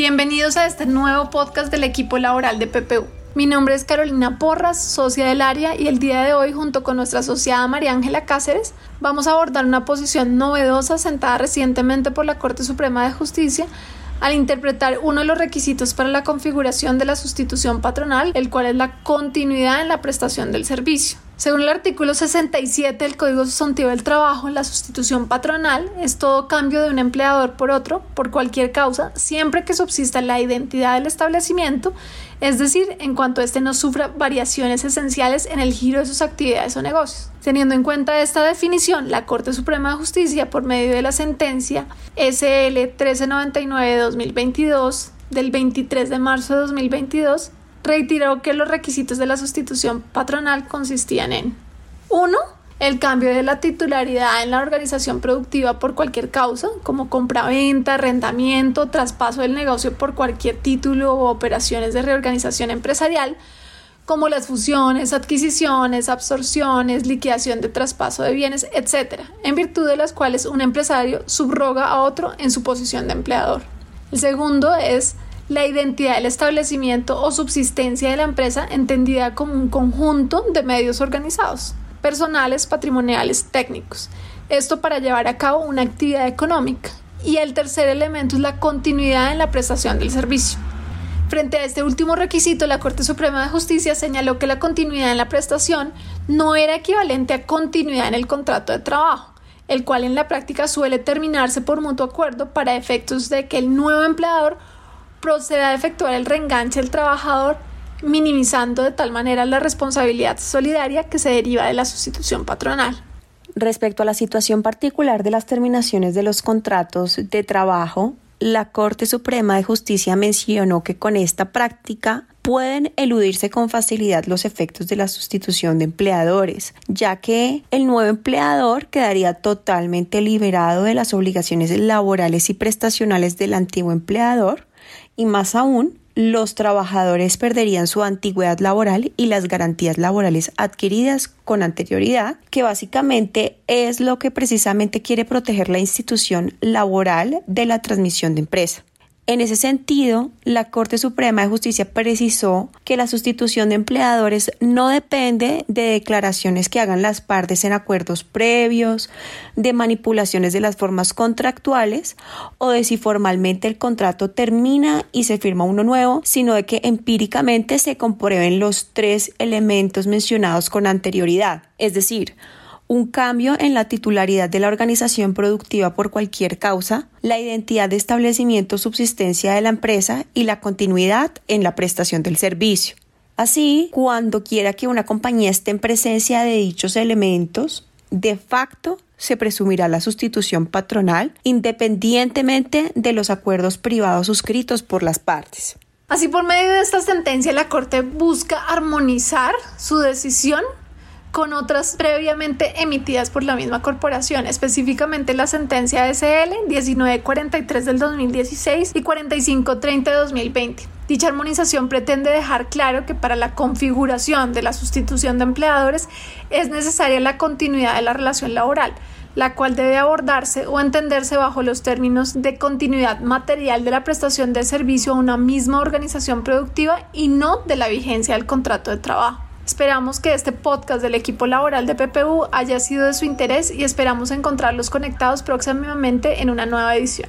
Bienvenidos a este nuevo podcast del equipo laboral de PPU. Mi nombre es Carolina Porras, socia del área, y el día de hoy, junto con nuestra asociada María Ángela Cáceres, vamos a abordar una posición novedosa sentada recientemente por la Corte Suprema de Justicia al interpretar uno de los requisitos para la configuración de la sustitución patronal, el cual es la continuidad en la prestación del servicio. Según el artículo 67 del Código Sustantivo del Trabajo, la sustitución patronal es todo cambio de un empleador por otro por cualquier causa, siempre que subsista la identidad del establecimiento, es decir, en cuanto éste no sufra variaciones esenciales en el giro de sus actividades o negocios. Teniendo en cuenta esta definición, la Corte Suprema de Justicia, por medio de la sentencia SL 1399-2022 del 23 de marzo de 2022, reiteró que los requisitos de la sustitución patronal consistían en 1. El cambio de la titularidad en la organización productiva por cualquier causa, como compra-venta, arrendamiento, traspaso del negocio por cualquier título o operaciones de reorganización empresarial, como las fusiones, adquisiciones, absorciones, liquidación de traspaso de bienes, etc., en virtud de las cuales un empresario subroga a otro en su posición de empleador. El segundo es la identidad del establecimiento o subsistencia de la empresa entendida como un conjunto de medios organizados, personales, patrimoniales, técnicos. Esto para llevar a cabo una actividad económica. Y el tercer elemento es la continuidad en la prestación del servicio. Frente a este último requisito, la Corte Suprema de Justicia señaló que la continuidad en la prestación no era equivalente a continuidad en el contrato de trabajo, el cual en la práctica suele terminarse por mutuo acuerdo para efectos de que el nuevo empleador proceda a efectuar el reenganche del trabajador, minimizando de tal manera la responsabilidad solidaria que se deriva de la sustitución patronal. Respecto a la situación particular de las terminaciones de los contratos de trabajo, la Corte Suprema de Justicia mencionó que con esta práctica pueden eludirse con facilidad los efectos de la sustitución de empleadores, ya que el nuevo empleador quedaría totalmente liberado de las obligaciones laborales y prestacionales del antiguo empleador y más aún, los trabajadores perderían su antigüedad laboral y las garantías laborales adquiridas con anterioridad, que básicamente es lo que precisamente quiere proteger la institución laboral de la transmisión de empresa. En ese sentido, la Corte Suprema de Justicia precisó que la sustitución de empleadores no depende de declaraciones que hagan las partes en acuerdos previos, de manipulaciones de las formas contractuales o de si formalmente el contrato termina y se firma uno nuevo, sino de que empíricamente se comprueben los tres elementos mencionados con anterioridad. Es decir, un cambio en la titularidad de la organización productiva por cualquier causa, la identidad de establecimiento subsistencia de la empresa y la continuidad en la prestación del servicio. Así, cuando quiera que una compañía esté en presencia de dichos elementos, de facto se presumirá la sustitución patronal independientemente de los acuerdos privados suscritos por las partes. Así, por medio de esta sentencia, la Corte busca armonizar su decisión con otras previamente emitidas por la misma corporación, específicamente la sentencia SL 1943 del 2016 y 4530 de 2020. Dicha armonización pretende dejar claro que para la configuración de la sustitución de empleadores es necesaria la continuidad de la relación laboral, la cual debe abordarse o entenderse bajo los términos de continuidad material de la prestación de servicio a una misma organización productiva y no de la vigencia del contrato de trabajo. Esperamos que este podcast del equipo laboral de PPU haya sido de su interés y esperamos encontrarlos conectados próximamente en una nueva edición.